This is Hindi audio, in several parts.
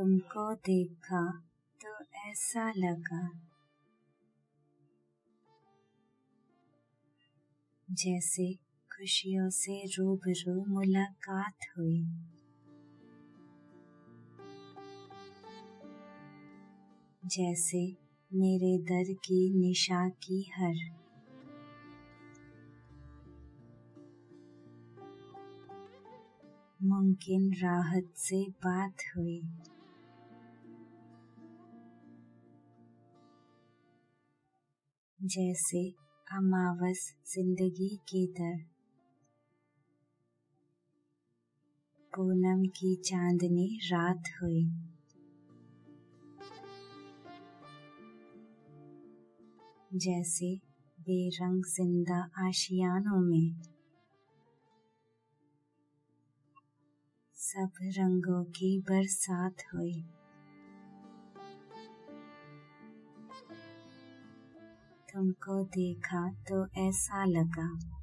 तुमको देखा तो ऐसा लगा। जैसे खुशियों से रूबरू मुलाकात हुई। जैसे मेरे दर की निशा की हर। मुमकिन राहत से बात हुई। जैसे अमावस ज़िंदगी की दर। पूनम की चांदनी रात हुई। जैसे बेरंग ज़िंदा आशियानों में। सब रंगों की बरसात हुई। तुमको देखा तो ऐसा लगा।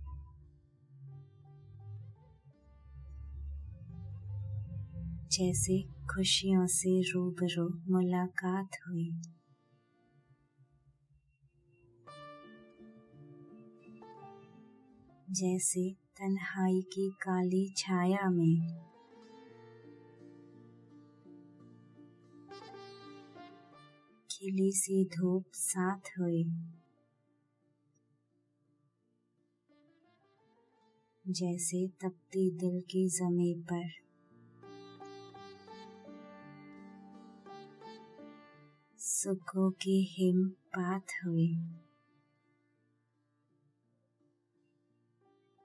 जैसे खुशियों से रूबरू मुलाकात हुई। जैसे तन्हाई की काली छाया में। खिली सी धूप साथ हुई। जैसे तपती दिल की जमी पर। सुखों की हिम बात हुई।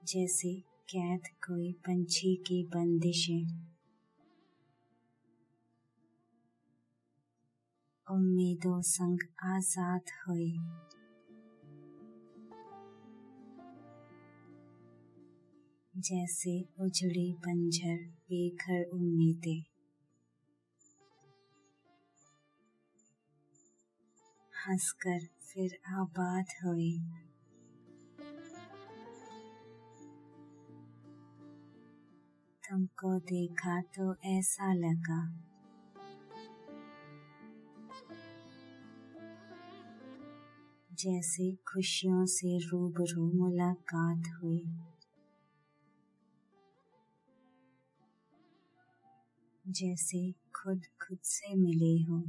जैसे कैद कोई पंछी की बंदिशें। उम्मीदों संग आज़ाद हुई। जैसे उजड़ी बंजर बेघर उम्मीदें। हंसकर फिर आबाद हुई। तुमको देखा तो ऐसा लगा। जैसे खुशियों से रूबरू मुलाकात हुई। जैसे खुद खुद से मिले हो।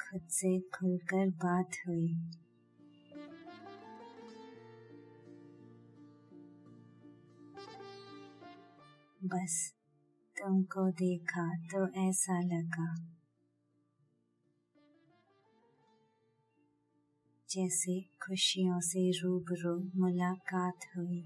खुद से खुलकर बात हुई। बस तुमको देखा तो ऐसा लगा। जैसे खुशियों से रूबरू मुलाकात हुई।